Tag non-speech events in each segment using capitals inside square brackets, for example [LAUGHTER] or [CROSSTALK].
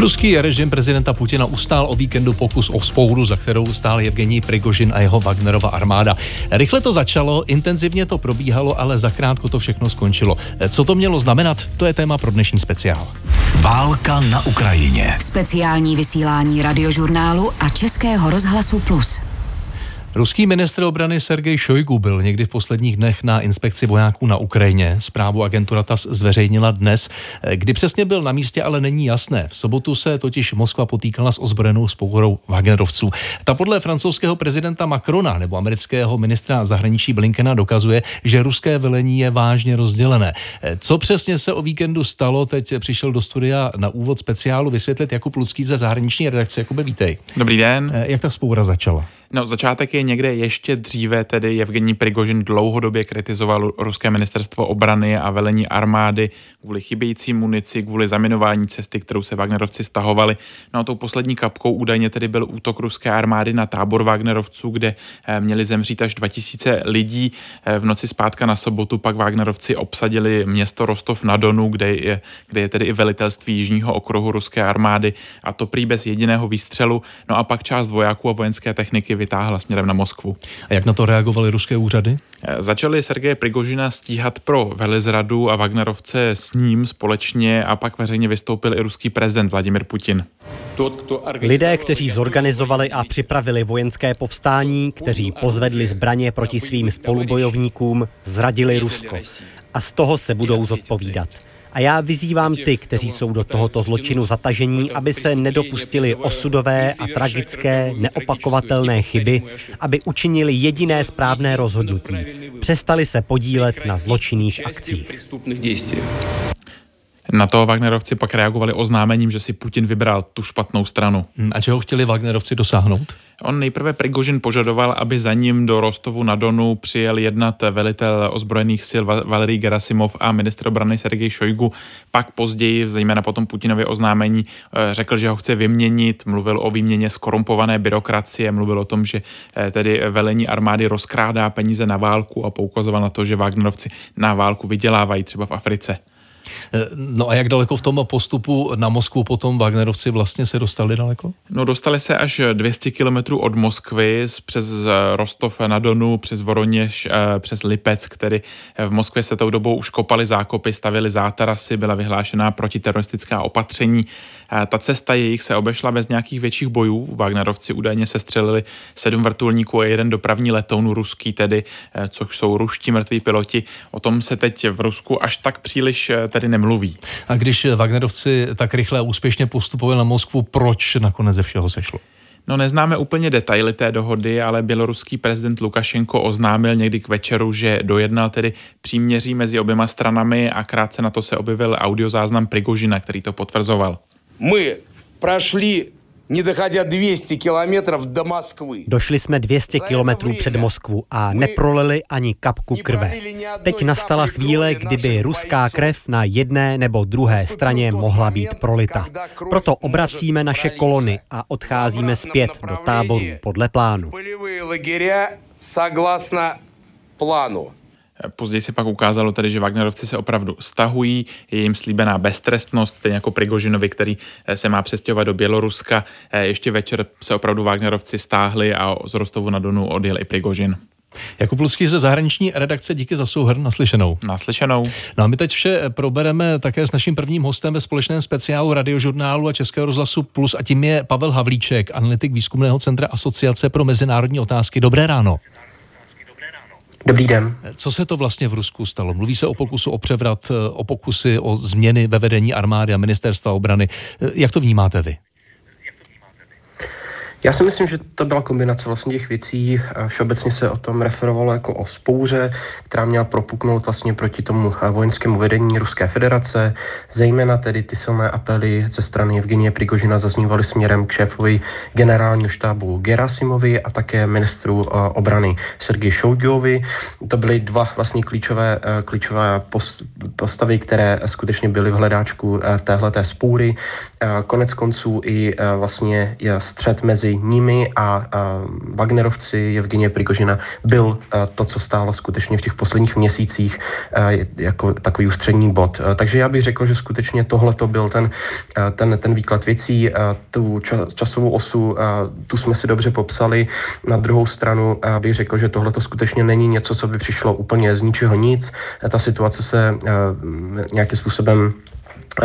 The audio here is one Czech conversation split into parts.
Ruský režim prezidenta Putina ustál o víkendu pokus o vzpouru, za kterou stál Evgení Prigožin a jeho Wagnerova armáda. Rychle to začalo, intenzivně to probíhalo, ale zakrátko to všechno skončilo. Co to mělo znamenat, to je téma pro dnešní speciál. Válka na Ukrajině. Speciální vysílání radiožurnálu a Českého rozhlasu Plus. Ruský ministr obrany Sergej Šojgu byl někdy v posledních dnech na inspekci vojáků na Ukrajině. Zprávu agentura TAS zveřejnila dnes. Kdy přesně byl na místě, ale není jasné. V sobotu se totiž Moskva potýkala s ozbrojenou spourou Wagnerovců. Ta podle francouzského prezidenta Macrona nebo amerického ministra zahraničí Blinkena dokazuje, že ruské velení je vážně rozdělené. Co přesně se o víkendu stalo, teď přišel do studia na úvod speciálu vysvětlit Jakub Lucký ze zahraniční redakce. Jakube, vítej. Dobrý den. Jak ta spoura začala? No, začátek je někde ještě dříve, tedy Evgení Prigožin dlouhodobě kritizoval ruské ministerstvo obrany a velení armády kvůli chybějící munici, kvůli zaminování cesty, kterou se Wagnerovci stahovali. No a tou poslední kapkou údajně tedy byl útok ruské armády na tábor Wagnerovců, kde eh, měli zemřít až 2000 lidí. Eh, v noci zpátka na sobotu pak Wagnerovci obsadili město Rostov na Donu, kde je, kde je tedy i velitelství jižního okruhu ruské armády a to prý bez jediného výstřelu. No a pak část vojáků a vojenské techniky vytáhla směrem na Moskvu. A jak na to reagovaly ruské úřady? Eh, začali Sergeje Prigožina stíhat pro velezradu a Wagnerovce s ním společně a pak veřejně vystoupil i ruský prezident Vladimir Putin. Lidé, kteří zorganizovali a připravili vojenské povstání, kteří pozvedli zbraně proti svým spolubojovníkům, zradili Rusko. A z toho se budou zodpovídat. A já vyzývám ty, kteří jsou do tohoto zločinu zatažení, aby se nedopustili osudové a tragické, neopakovatelné chyby, aby učinili jediné správné rozhodnutí. Přestali se podílet na zločinných akcích. Na to Wagnerovci pak reagovali oznámením, že si Putin vybral tu špatnou stranu. A čeho chtěli Wagnerovci dosáhnout? On nejprve Prigožin požadoval, aby za ním do Rostovu na Donu přijel jednat velitel ozbrojených sil Valerij Gerasimov a ministr obrany Sergej Šojgu. Pak později, zejména potom Putinově oznámení, eh, řekl, že ho chce vyměnit, mluvil o výměně skorumpované byrokracie, mluvil o tom, že eh, tedy velení armády rozkrádá peníze na válku a poukazoval na to, že Wagnerovci na válku vydělávají třeba v Africe. Eh, no a jak daleko v tom postupu na Moskvu potom Wagnerovci vlastně se dostali daleko? No dostali se až 200 kilometrů od Moskvy přes eh, Rostov na Donu, přes Voroněž, eh, přes Lipec, který v Moskvě se tou dobou už kopali zákopy, stavili zátarasy, byla vyhlášená protiteroristická opatření. Ta cesta jejich se obešla bez nějakých větších bojů. Wagnerovci údajně se střelili sedm vrtulníků a jeden dopravní letoun ruský tedy, což jsou ruští mrtví piloti. O tom se teď v Rusku až tak příliš tedy nemluví. A když Wagnerovci tak rychle a úspěšně postupovali na Moskvu, proč nakonec ze všeho sešlo? No neznáme úplně detaily té dohody, ale běloruský prezident Lukašenko oznámil někdy k večeru, že dojednal tedy příměří mezi oběma stranami a krátce na to se objevil audiozáznam Prigožina, který to potvrzoval. My prošli 200 kilometrů do Moskvy. Došli jsme 200 kilometrů před Moskvu a neprolili ani kapku krve. Teď nastala chvíle, kdyby ruská krev na jedné nebo druhé straně mohla být prolita. Proto obracíme naše kolony a odcházíme zpět do táboru podle plánu. plánu. Později se pak ukázalo tedy, že Wagnerovci se opravdu stahují, je jim slíbená beztrestnost, stejně jako Prigožinovi, který eh, se má přestěhovat do Běloruska. Eh, ještě večer se opravdu Wagnerovci stáhli a z Rostovu na Donu odjel i Prigožin. Jakub Lucký ze zahraniční redakce, díky za souhr naslyšenou. Naslyšenou. No a my teď vše probereme také s naším prvním hostem ve společném speciálu radiožurnálu a Českého rozhlasu Plus a tím je Pavel Havlíček, analytik výzkumného centra Asociace pro mezinárodní otázky. Dobré ráno. Dobrý den. Co se to vlastně v Rusku stalo? Mluví se o pokusu o převrat, o pokusy o změny ve vedení armády a ministerstva obrany. Jak to vnímáte vy? Já si myslím, že to byla kombinace vlastně těch věcí. Všeobecně se o tom referovalo jako o spouře, která měla propuknout vlastně proti tomu vojenskému vedení Ruské federace. Zejména tedy ty silné apely ze strany Evgenie Prigožina zaznívaly směrem k šéfovi generálního štábu Gerasimovi a také ministru obrany Sergej Šougiovi. To byly dva vlastně klíčové, klíčové postavy, které skutečně byly v hledáčku téhleté spoury. Konec konců i vlastně střed mezi mezi nimi a Wagnerovci Evgenie Prigožina byl to, co stálo skutečně v těch posledních měsících jako takový ústřední bod. Takže já bych řekl, že skutečně tohle to byl ten, ten, ten výklad věcí, tu časovou osu, tu jsme si dobře popsali. Na druhou stranu bych řekl, že tohle to skutečně není něco, co by přišlo úplně z ničeho nic. Ta situace se nějakým způsobem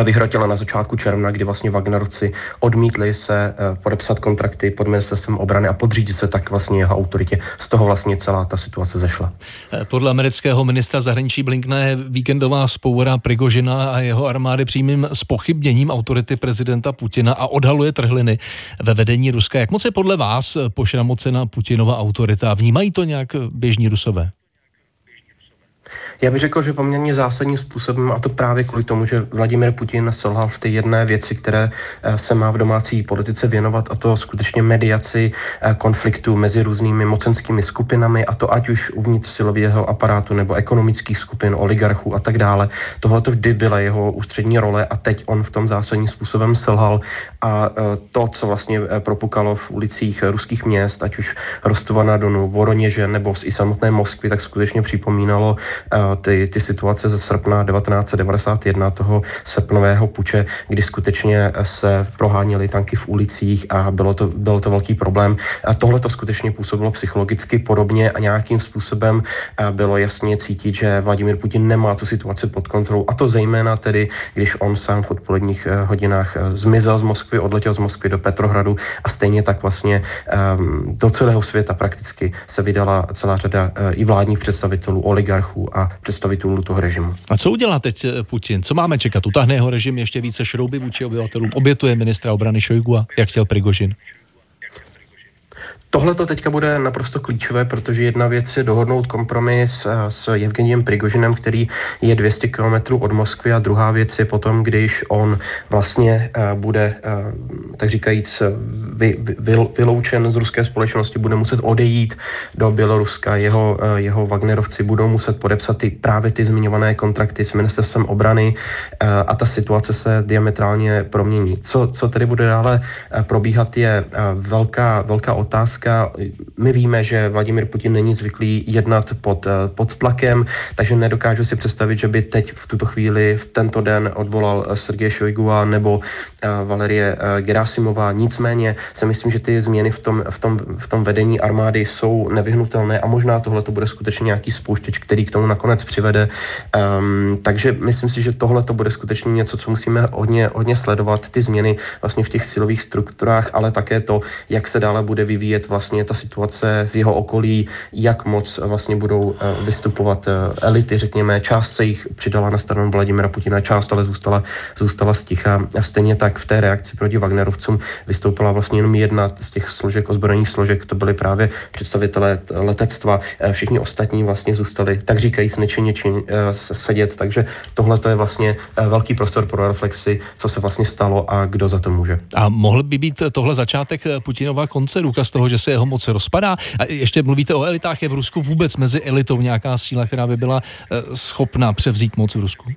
vyhrotila na začátku června, kdy vlastně Wagnerovci odmítli se eh, podepsat kontrakty pod ministerstvem obrany a podřídit se tak vlastně jeho autoritě. Z toho vlastně celá ta situace zešla. Eh, podle amerického ministra zahraničí Blinkna je víkendová spoura Prigožina a jeho armády přímým spochybněním autority prezidenta Putina a odhaluje trhliny ve vedení Ruska. Jak moc je podle vás pošramocena Putinova autorita? Vnímají to nějak běžní Rusové? Já bych řekl, že poměrně zásadním způsobem, a to právě kvůli tomu, že Vladimir Putin selhal v té jedné věci, které eh, se má v domácí politice věnovat, a to skutečně mediaci eh, konfliktu mezi různými mocenskými skupinami, a to ať už uvnitř silového aparátu nebo ekonomických skupin, oligarchů a tak dále. Tohle to vždy byla jeho ústřední role a teď on v tom zásadním způsobem selhal a eh, to, co vlastně propukalo v ulicích ruských měst, ať už Rostova na Donu, Voroněže nebo i samotné Moskvy, tak skutečně připomínalo ty, ty situace ze srpna 1991, toho srpnového puče, kdy skutečně se proháněly tanky v ulicích a bylo to, bylo to velký problém. A tohle to skutečně působilo psychologicky podobně a nějakým způsobem bylo jasně cítit, že Vladimir Putin nemá tu situaci pod kontrolou. A to zejména tedy, když on sám v odpoledních eh, hodinách eh, zmizel z Moskvy, odletěl z Moskvy do Petrohradu a stejně tak vlastně um, do celého světa prakticky se vydala celá řada uh, i vládních představitelů, oligarchů a představitelů toho režimu. A co udělá teď eh, Putin? Co máme čekat? Utáhne jeho režim ještě více šrouby vůči obyvatelům? Obětuje ministra obrany Šojgu a jak chtěl Prigožin? Tohle to teďka bude naprosto klíčové, protože jedna věc je dohodnout kompromis eh, s Evgeniem Prigožinem, který je 200 km od Moskvy a druhá věc je potom, když on vlastně eh, bude, eh, tak říkajíc, vy, vy, vyloučen z ruské společnosti, bude muset odejít do Běloruska, jeho, jeho Wagnerovci budou muset podepsat ty, právě ty zmiňované kontrakty s ministerstvem obrany a ta situace se diametrálně promění. Co, co tedy bude dále probíhat je velká, velká otázka, otázka. My víme, že Vladimir Putin není zvyklý jednat pod, eh, pod tlakem, takže nedokážu si představit, že by teď v tuto chvíli, v tento den odvolal eh, Sergeje Šojgua nebo eh, Valerie Gerasimová. Nicméně si myslím, že ty změny v tom, v tom, v tom vedení armády jsou nevyhnutelné a možná tohle to bude skutečně nějaký spouštěč, který k tomu nakonec přivede. Um, takže myslím si, že tohle to bude skutečně něco, co musíme hodně, hodně sledovat, ty změny vlastně v těch silových strukturách, ale také to, jak se dále bude vyvíjet vlastně ta situace v jeho okolí, jak moc vlastně budou eh, vystupovat eh, elity, řekněme, část se jich přidala na stranu Vladimira Putina, část ale zůstala, zůstala sticha. A stejně tak v té reakci proti Wagnerovcům vystoupila vlastně jenom jedna z těch složek, ozbrojených složek, to byly právě představitelé letectva. Eh, všichni ostatní vlastně zůstali, tak říkajíc, nečinně čin, sedět. Takže tohle to je vlastně velký prostor pro reflexy, co se vlastně stalo a kdo za to může. A mohl by být tohle začátek Putinova konce, důkaz toho, že se jeho moc rozpadá. A ještě mluvíte o elitách, je v Rusku vůbec mezi elitou nějaká síla, která by byla eh, schopná převzít moc v Rusku?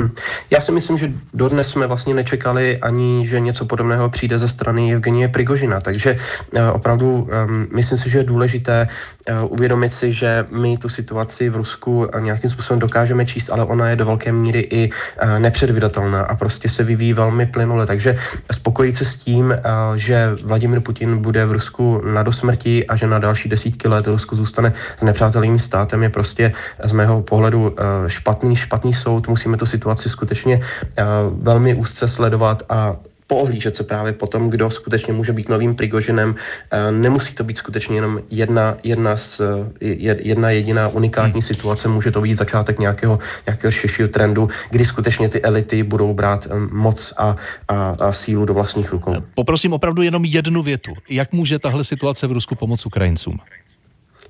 Hm. Já si myslím, že dodnes jsme vlastně nečekali ani, že něco podobného přijde ze strany Evgenie Prigožina, takže uh, opravdu um, myslím si, že je důležité uh, uvědomit si, že my tu situaci v Rusku nějakým způsobem dokážeme číst, ale ona je do velké míry i nepředvydatelná a prostě se vyvíjí velmi plynule, takže spokojit se s tím, že Vladimir Putin bude v Rusku na dosmrti a že na další desítky let Rusko zůstane s nepřátelným státem je prostě z mého pohledu špatný, špatný soud, musíme tu situaci situaci skutečně eh, velmi úzce sledovat a poohlížet se právě po tom, kdo skutečně může být novým Prigožinem. Eh, nemusí to být skutečně jenom jedna, jedna, z, jedna jediná unikátní hmm. situace, může to být začátek nějakého, nějakého širšího trendu, kdy skutečně ty elity budou brát eh, moc a, a, a sílu do vlastních rukou. Poprosím opravdu jenom jednu větu. Jak může tahle situace v Rusku pomoct Ukrajincům?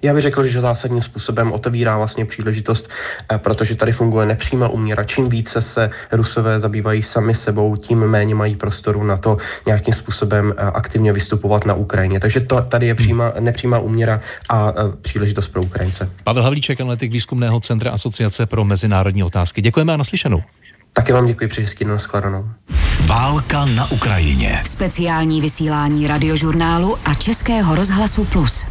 Já bych řekl, že zásadním způsobem otevírá vlastně příležitost, eh, protože tady funguje nepřímá úměra. Čím více se Rusové zabývají sami sebou, tím méně mají prostoru na to nějakým způsobem eh, aktivně vystupovat na Ukrajině. Takže to, tady je přímá, nepřímá úměra a eh, příležitost pro Ukrajince. Pavel Havlíček, analytik výzkumného centra Asociace pro mezinárodní otázky. Děkujeme a naslyšenou. Také vám děkuji, přeji hezký den, Válka na Ukrajině. Speciální vysílání radiožurnálu a Českého rozhlasu Plus.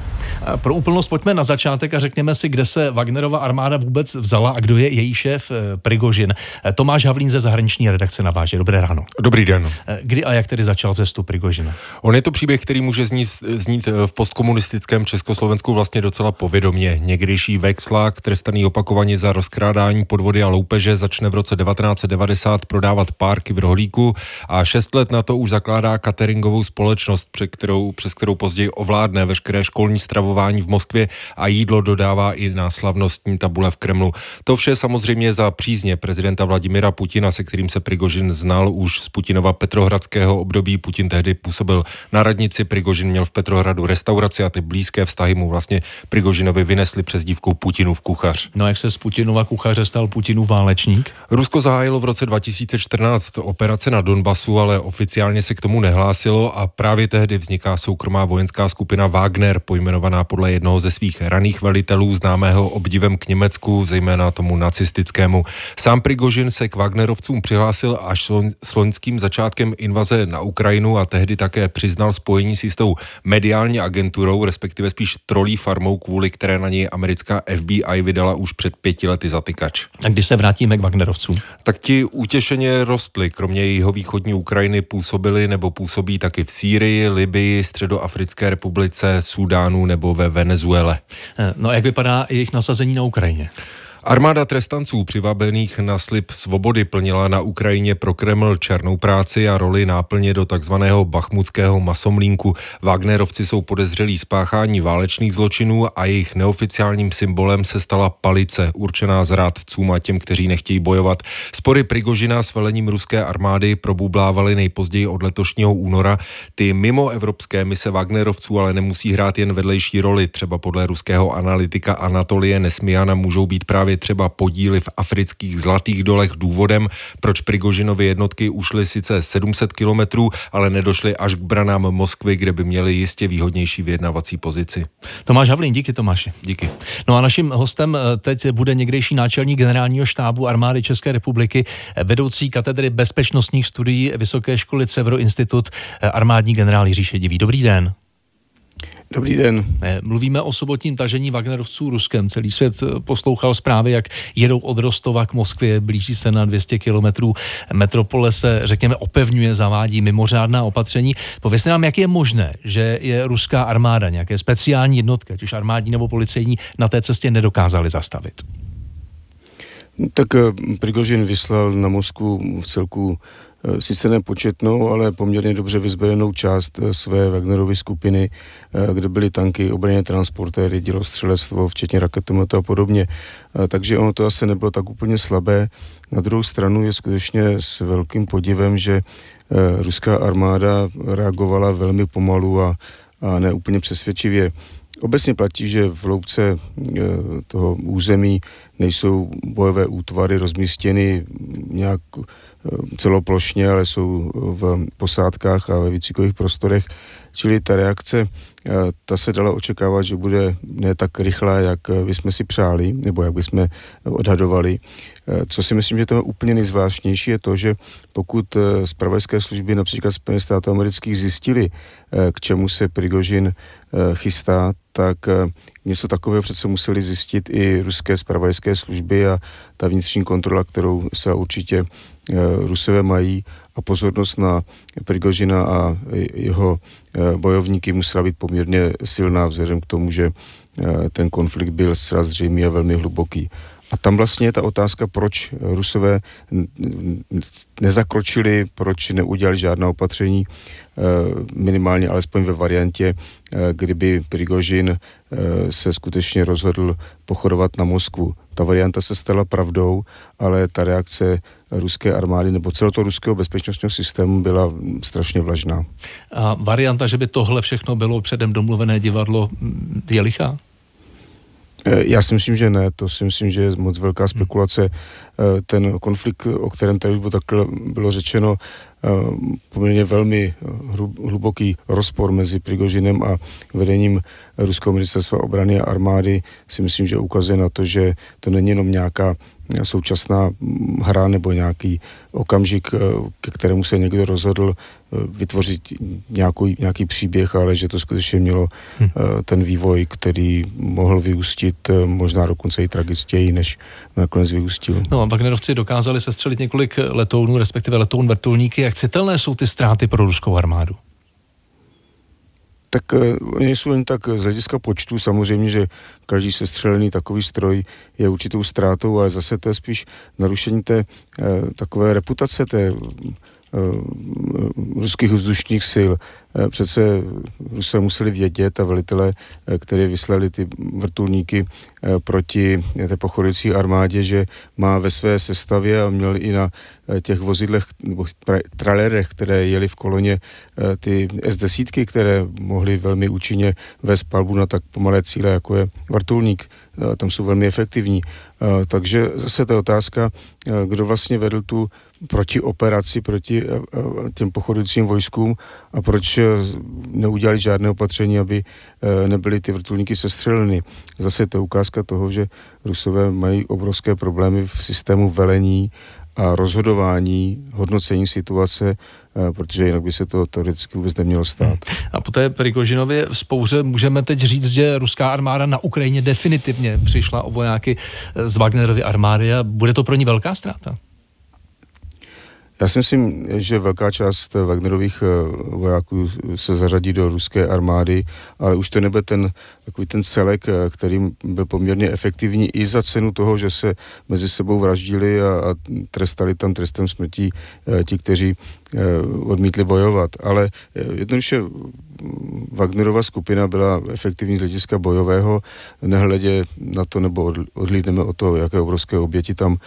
Pro úplnost pojďme na začátek a řekněme si, kde se Wagnerova armáda vůbec vzala a kdo je její šéf eh, Prigožin. Eh, Tomáš Havlín ze zahraniční redakce naváže. Dobré ráno. Dobrý den. Eh, Kdy a jak tedy začal vzestup Prigožina? On je to příběh, který může znít, znít v postkomunistickém Československu vlastně docela povědomě. Někdejší Vexlák, trestaný opakovaně za rozkrádání podvody a loupeže, začne v roce 1990 prodávat párky v rohlíku a šest let na to už zakládá cateringovou společnost, přes kterou, přes kterou později ovládne veškeré školní stravování v Moskvě a jídlo dodává i na slavnostní tabule v Kremlu. To vše samozřejmě za přízně prezidenta Vladimira Putina, se kterým se Prigožin znal už z Putinova petrohradského období. Putin tehdy působil na radnici, Prigožin měl v Petrohradu restauraci a ty blízké vztahy mu vlastně Prigožinovi vynesli přes dívkou Putinův kuchař. No jak se z Putinova kuchaře stal Putinův válečník? Rusko zahájilo v roce 2014 operace na Donbasu, ale oficiálně se k tomu nehlásilo a právě tehdy vzniká soukromá vojenská skupina Wagner, pojmenovaná podle jednoho ze svých raných velitelů, známého obdivem k Německu, zejména tomu nacistickému. Sám Prigožin se k Wagnerovcům přihlásil až s loňským začátkem invaze na Ukrajinu a tehdy také přiznal spojení s tou mediální agenturou, respektive spíš trolí farmou, kvůli které na něj americká FBI vydala už před pěti lety zatykač. A když se vrátíme k Wagnerovcům? Tak ti utěšeně rostli. Kromě jeho východní Ukrajiny působili nebo působí taky v Sýrii, Libii, Středoafrické republice, Súdánu nebo ve Venezuele. No a jak vypadá jejich nasazení na Ukrajině? Armáda trestanců přivabených na slib svobody plnila na Ukrajině pro Kreml černou práci a roli náplně do takzvaného bachmutského masomlínku. Wagnerovci jsou podezřelí spáchání válečných zločinů a jejich neoficiálním symbolem se stala palice, určená zrádcům a těm, kteří nechtějí bojovat. Spory Prigožina s velením ruské armády probublávaly nejpozději od letošního února. Ty mimo evropské mise Wagnerovců ale nemusí hrát jen vedlejší roli. Třeba podle ruského analytika Anatolie Nesmiana můžou být právě právě třeba podíly v afrických zlatých dolech důvodem, proč Prigožinovy jednotky ušly sice 700 kilometrů, ale nedošly až k branám Moskvy, kde by měly jistě výhodnější vyjednavací pozici. Tomáš Havlín, díky Tomáši. Díky. No a naším hostem eh, teď bude někdejší náčelník generálního štábu armády České republiky, eh, vedoucí katedry bezpečnostních studií Vysoké školy Cevro Institut, eh, armádní generál Jiří Šedivý. Dobrý den. Dobrý den. Mluvíme o sobotním tažení Wagnerovců Ruskem. Celý svět eh, poslouchal zprávy, jak jedou od Rostova k Moskvě, blíží se na 200 kilometrů. Metropole se, řekněme, opevňuje, zavádí mimořádná opatření. Povězte nám, jak je možné, že je ruská armáda, nějaké speciální jednotky, ať už armádní nebo policejní, na té cestě nedokázali zastavit. Tak eh, Prigožin vyslal na Moskvu v celku sice nepočetnou, ale poměrně dobře vyzbrojenou část eh, své Wagnerovy skupiny, eh, kde byly tanky, obrané transportéry, dělostřelectvo, včetně raketometu a podobně. Takže ono to asi nebylo tak úplně slabé. Na druhou stranu je skutečně s velkým podivem, že ruská armáda reagovala velmi pomalu a, a neúplně přesvědčivě. Obecně platí, že v loupce toho území nejsou bojové útvary rozmístěny nějak celoplošně, ale jsou v posádkách a ve výcvikových prostorech. Čili ta reakce, eh, ta se dala očekávat, že bude ne tak rychlá, jak bychom si přáli, nebo jak bychom odhadovali. Eh, co si myslím, že to je úplně nejzvláštnější, je to, že pokud zpravodajské eh, služby například Spojených států amerických zjistili, k čemu se Prigožin chystá, tak něco takového přece museli zjistit i ruské zpravodajské služby a ta vnitřní kontrola, kterou se určitě Eh, Rusové mají a pozornost na Prigožina a jeho eh, bojovníky musela být poměrně silná vzhledem k tomu, že eh, ten konflikt byl zcela zřejmý a velmi hluboký. A tam vlastně je ta otázka, proč Rusové nezakročili, proč neudělali žádná opatření, minimálně alespoň ve variantě, kdyby Prigožin se skutečně rozhodl pochodovat na Moskvu. Ta varianta se stala pravdou, ale ta reakce ruské armády nebo celého toho ruského bezpečnostního systému byla strašně vlažná. A varianta, že by tohle všechno bylo předem domluvené divadlo, je lichá? Eh, já si myslím, že ne, to si myslím, že je moc velká spekulace. Eh, ten konflikt, o kterém tady už bylo, řečeno, poměrně velmi hluboký rozpor mezi Prigožinem a vedením Ruského ministerstva obrany a armády si myslím, že ukazuje na to, že to není jenom nějaká současná hra nebo nějaký okamžik, eh, ke kterému se někdo rozhodl eh, vytvořit nějakou, nějaký příběh, ale že to skutečně mělo hmm. ten vývoj, který mohl vyústit možná dokonce i tragičtěji, než nakonec vyústil. No a Wagnerovci dokázali sestřelit několik letounů, respektive letoun vrtulníky. Jak citelné jsou ty ztráty pro ruskou armádu? Tak uh, oni jsou jen tak z hlediska počtu, samozřejmě, že každý sestřelený takový stroj je určitou ztrátou, ale zase to je spíš narušení té uh, takové reputace té Eh, ruských vzdušních sil. Eh, přece Rusové museli vědět a velitele, eh, které vyslali ty vrtulníky proti té pochodující armádě, že má ve své sestavě a měl i na těch vozidlech nebo tralerech, které jeli v koloně ty S-10, které mohly velmi účinně vést palbu na tak pomalé cíle, jako je vrtulník. Tam jsou velmi efektivní. Takže zase ta otázka, kdo vlastně vedl tu proti operaci, proti eh, eh, těm pochodujícím vojskům a proč eh, neudělali žádné opatření, aby nebyly ty vrtulníky sestřeleny. Zase je to ukázka toho, že Rusové mají obrovské problémy v systému velení a rozhodování, hodnocení situace, protože jinak by se to teoreticky vůbec nemělo stát. A po té Prigožinově spouře můžeme teď říct, že ruská armáda na Ukrajině definitivně přišla o vojáky z Wagnerovy armády a bude to pro ní velká ztráta? Já si myslím, že velká část Wagnerových eh, vojáků se zařadí do ruské armády, ale už to nebude ten, takový ten celek, eh, který byl poměrně efektivní i za cenu toho, že se mezi sebou vraždili a, a trestali tam trestem smrti eh, ti, kteří odmítli bojovat. Ale jednoduše Wagnerova skupina byla efektivní z hlediska bojového, nehledě na to, nebo odhlídneme o to, jaké obrovské oběti tam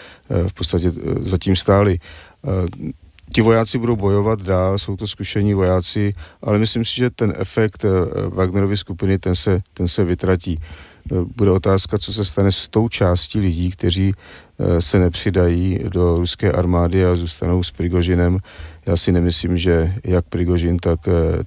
v podstatě zatím stály. Eh, ti vojáci budou bojovat dál, jsou to zkušení vojáci, ale myslím si, že ten efekt eh, Wagnerovy skupiny, ten se, ten se vytratí. Eh, bude otázka, co se stane s tou částí lidí, kteří se nepřidají do ruské armády a zůstanou s Prigožinem. Já si nemyslím, že jak Prigožin, tak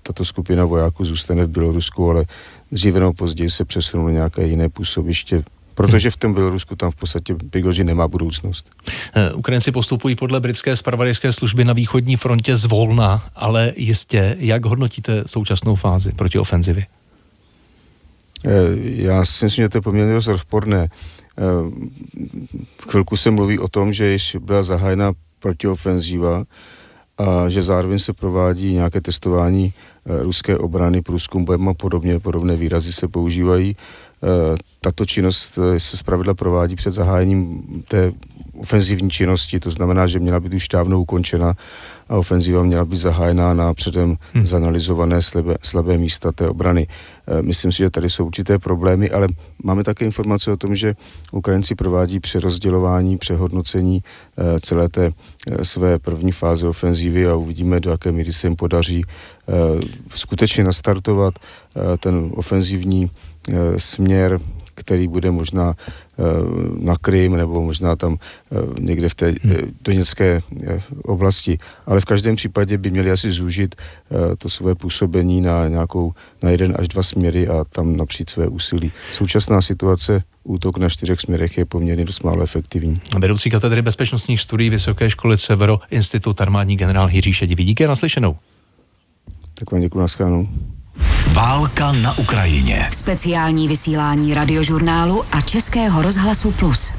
tato skupina vojáků zůstane v Bělorusku, ale dříve nebo později se přesunou na nějaké jiné působiště protože v tom Bělorusku tam v podstatě Prigožin nemá budoucnost. Eh, Ukrajinci postupují podle britské spravodajské služby na východní frontě zvolna, ale jistě, jak hodnotíte současnou fázi proti ofenzivy? Eh, já si myslím, že to je poměrně dost rozporné. Eh, chvilku se mluví o tom, že již byla zahájena protiofenziva a že zároveň se provádí nějaké testování ruské obrany, průzkum bojem a podobně. Podobné výrazy se používají. Tato činnost eh, se zpravidla provádí před zahájením té ofenzivní činnosti, to znamená, že měla být už dávno ukončena a ofenziva měla být zahájená na předem hmm. zanalizované slabé, slabé místa té obrany. Eh, myslím si, že tady jsou určité problémy, ale máme také informace o tom, že Ukrajinci provádí přerozdělování, přehodnocení eh, celé té své první fáze ofenzívy a uvidíme, do jaké míry se jim podaří skutečně nastartovat ten ofenzivní směr který bude možná eh, na Krym nebo možná tam eh, někde v té hmm. eh, doněcké oblasti. Ale v každém případě by měli asi zúžit to své působení na nějakou, na jeden až dva směry a tam napřít své úsilí. Současná situace útok na čtyřech směrech je poměrně dost málo efektivní. Vedoucí katedry bezpečnostních studií Vysoké školy Severo Institut armádní generál Jiří Šedivý. Díky naslyšenou. Tak vám děkuji na Válka na Ukrajině. Speciální vysílání radiožurnálu a Českého rozhlasu Plus.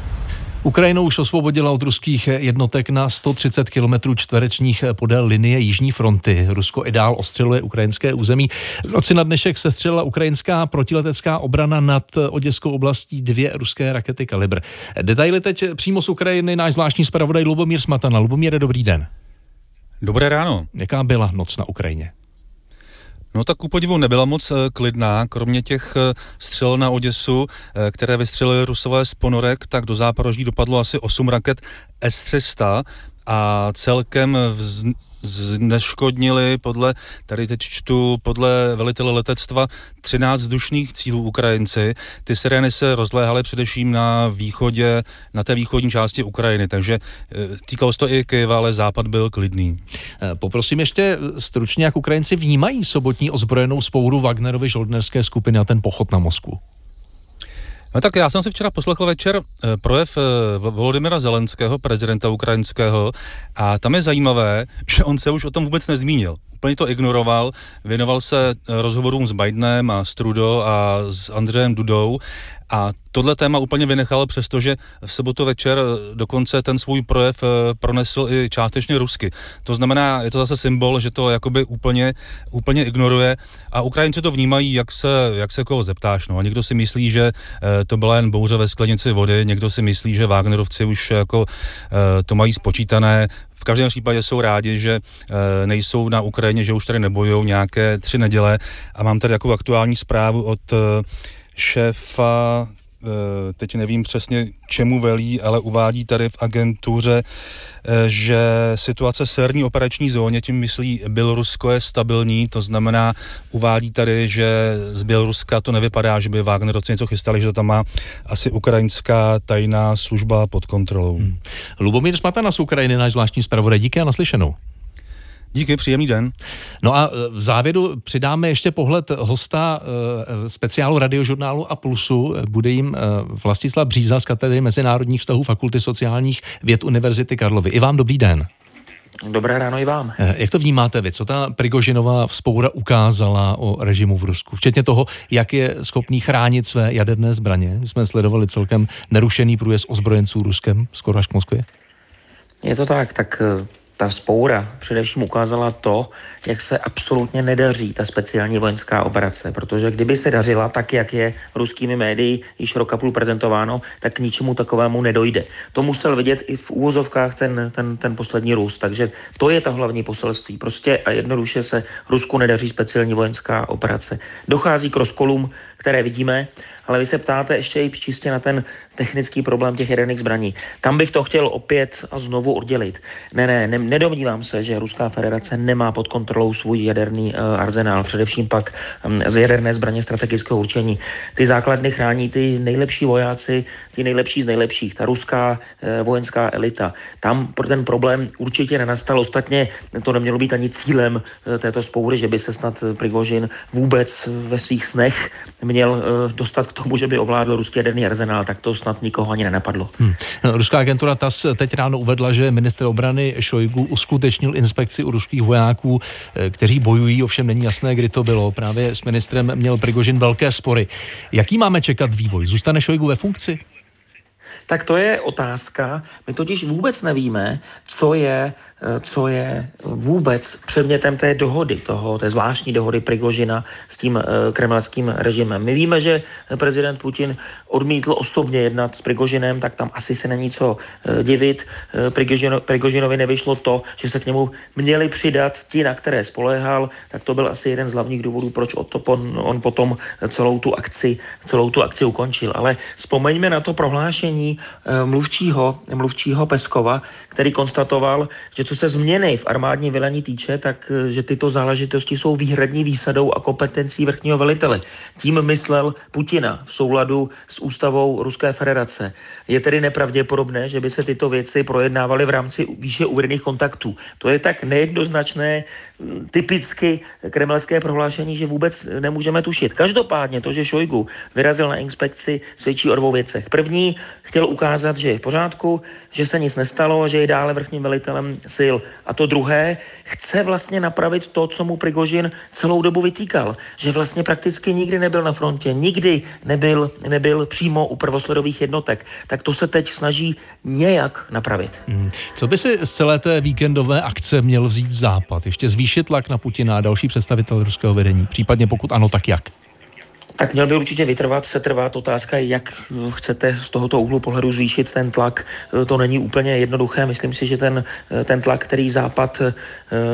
Ukrajina už osvobodila od ruských jednotek na 130 km čtverečních podél linie Jižní fronty. Rusko i dál ostřeluje ukrajinské území. V noci na dnešek se střelila ukrajinská protiletecká obrana nad Oděskou oblastí dvě ruské rakety Kalibr. Detaily teď přímo z Ukrajiny náš zvláštní zpravodaj Lubomír Smatana. Lubomíre, dobrý den. Dobré ráno. Jaká byla noc na Ukrajině? No tak ku podivu nebyla moc eh, klidná, kromě těch eh, střel na Oděsu, eh, které vystřelili rusové z ponorek, tak do záporoží dopadlo asi 8 raket S-300 a celkem vz zneškodnili podle, tady teď čtu, podle velitele letectva 13 vzdušných cílů Ukrajinci. Ty sirény se rozléhaly především na východě, na té východní části Ukrajiny, takže eh, týkalo se to i Kyjeva, ale západ byl klidný. Eh, poprosím ještě stručně, jak Ukrajinci vnímají sobotní ozbrojenou spouru Wagnerovy žoldnerské skupiny a ten pochod na Moskvu. No tak já jsem si včera poslechl večer eh, projev eh, Volodymyra Zelenského, prezidenta ukrajinského, a tam je zajímavé, [LAUGHS] že on se už o tom vůbec nezmínil úplně to ignoroval, věnoval se eh, rozhovorům s Bidenem a s Trudeau a s Andrejem Dudou a tohle téma úplně vynechal, přestože v sobotu večer eh, dokonce ten svůj projev eh, pronesl i částečně rusky. To znamená, je to zase symbol, že to jakoby úplně, úplně ignoruje a Ukrajinci to vnímají, jak se, jak se koho zeptáš. No. A někdo si myslí, že to byla jen bouře ve sklenici vody, někdo si myslí, že Wagnerovci už jako to mají spočítané. V každém případě jsou rádi, že e, nejsou na Ukrajině, že už tady nebojují nějaké tři neděle. A mám tady jako aktuální zprávu od e, šéfa Eh, teď nevím přesně čemu velí, ale uvádí tady v agentuře, eh, že situace v severní operační zóně, tím myslí Bělorusko, je stabilní, to znamená, uvádí tady, že z Běloruska to nevypadá, že by Wagnerovci něco chystali, že to tam má asi ukrajinská tajná služba pod kontrolou. Hmm. Lubomír Smatana z Ukrajiny, náš zvláštní zpravodaj, díky a naslyšenou. Díky, příjemný den. No a e, v závěru přidáme ještě pohled hosta e, speciálu radiožurnálu a Pulsu. Bude jim e, Vlastislav Bříza z katedry mezinárodních vztahů Fakulty sociálních věd Univerzity Karlovy. I vám dobrý den. Dobré ráno i vám. Jak to vnímáte vy? Co ta Prigožinová vzpoura ukázala o režimu v Rusku? Včetně toho, jak je schopný chránit své jaderné zbraně. My jsme sledovali celkem nerušený průjezd ozbrojenců Ruskem skoro až k Moskvě. Je to tak, tak ta vzpoura především ukázala to, jak se absolutně nedaří ta speciální vojenská operace, protože kdyby se dařila tak, jak je ruskými médii již roka půl prezentováno, tak k ničemu takovému nedojde. To musel vidět i v úvozovkách ten, ten, ten poslední růst, takže to je ta hlavní poselství. Prostě a jednoduše se Rusku nedaří speciální vojenská operace. Dochází k rozkolům, které vidíme, ale vy se ptáte ještě i čistě na ten technický problém těch jaderných zbraní. Tam bych to chtěl opět a znovu oddělit. Ne, ne, ne nedomnívám se, že Ruská federace nemá pod kontrolou svůj jaderný uh, arzenál, především pak um, z jaderné zbraně strategického určení. Ty základny chrání ty nejlepší vojáci, ty nejlepší z nejlepších, ta ruská uh, vojenská elita. Tam pro ten problém určitě nenastal. Ostatně to nemělo být ani cílem uh, této spoury, že by se snad Prigožin vůbec ve svých snech měl uh, dostat k tomu, že by ovládl ruský jaderný arzenál, tak to snad nikoho ani nenapadlo. Hmm. Ruská agentura TAS teď ráno uvedla, že minister obrany Šojgu uskutečnil inspekci u ruských vojáků, eh, kteří bojují, ovšem není jasné, kdy to bylo. Právě s ministrem měl Prigožin velké spory. Jaký máme čekat vývoj? Zůstane Šojgu ve funkci? Tak to je otázka. My totiž vůbec nevíme, co je Eh, co je vůbec předmětem té dohody, toho, té zvláštní dohody Prigožina s tím eh, kremelským režimem. My víme, že prezident Putin odmítl osobně jednat s Prigožinem, tak tam asi se není co eh, divit. Prigožino, Prigožinovi nevyšlo to, že se k němu měli přidat ti, na které spoléhal, tak to byl asi jeden z hlavních důvodů, proč on, on potom celou tu akci, celou tu akci ukončil. Ale vzpomeňme na to prohlášení mluvčího, mluvčího Peskova, který konstatoval, že co se změny v armádní velení týče, tak eh, že tyto záležitosti jsou výhradní výsadou a kompetencí vrchního velitele. Tím myslel Putina v souladu s ústavou Ruské federace. Je tedy nepravděpodobné, že by se tyto věci projednávaly v rámci výše uvedených kontaktů. To je tak nejednoznačné, hm, typicky kremelské prohlášení, že vůbec nemůžeme tušit. Každopádně to, že Šojgu vyrazil na inspekci, svědčí o dvou věcech. První, chtěl ukázat, že je v pořádku, že se nic nestalo, že je dále vrchním velitelem sil. A to druhé, chce vlastně napravit to, co mu Prigožin celou dobu vytýkal, že vlastně prakticky nikdy nebyl na frontě, nikdy nebyl, nebyl přímo u prvosledových jednotek. Tak to se teď snaží nějak napravit. Hmm. Co by si z celé té víkendové akce měl vzít Západ? Ještě zvýšit tlak na Putina a další představitel ruského vedení? Případně pokud ano, tak jak? Tak měl by určitě vytrvat, se trvat. Otázka je, jak chcete z tohoto úhlu pohledu zvýšit ten tlak. To není úplně jednoduché. Myslím si, že ten, ten tlak, který Západ eh,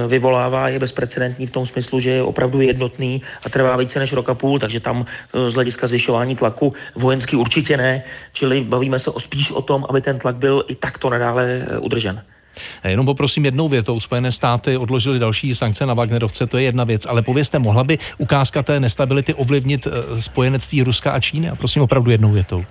vyvolává, je bezprecedentní v tom smyslu, že je opravdu jednotný a trvá více než roka půl, takže tam eh, z hlediska zvyšování tlaku vojensky určitě ne. Čili bavíme se o spíš o tom, aby ten tlak byl i takto nadále eh, udržen. Jenom poprosím jednou větou. Spojené státy odložily další sankce na Wagnerovce, to je jedna věc, ale povězte, mohla by ukázka té nestability ovlivnit eh, spojenectví Ruska a Číny? A prosím opravdu jednou větou.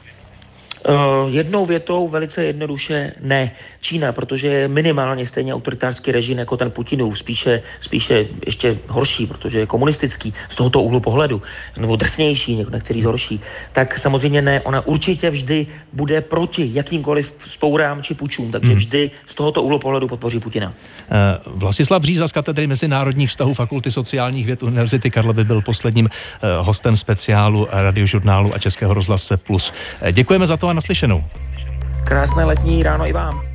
Uh, jednou větou velice jednoduše ne. Čína, protože je minimálně stejně autoritářský režim jako ten Putinův, spíše, spíše ještě horší, protože je komunistický z tohoto úhlu pohledu, nebo drsnější, nechci říct horší, tak samozřejmě ne. Ona určitě vždy bude proti jakýmkoliv spourám či pučům, takže hmm. vždy z tohoto úhlu pohledu podpoří Putina. Uh, Vlastislav Bříza z katedry mezinárodních vztahů Fakulty sociálních věd Univerzity Karlovy byl posledním uh, hostem speciálu radiožurnálu a Českého rozhlase Plus. Děkujeme za to naslyšenou. Krásné letní ráno i vám.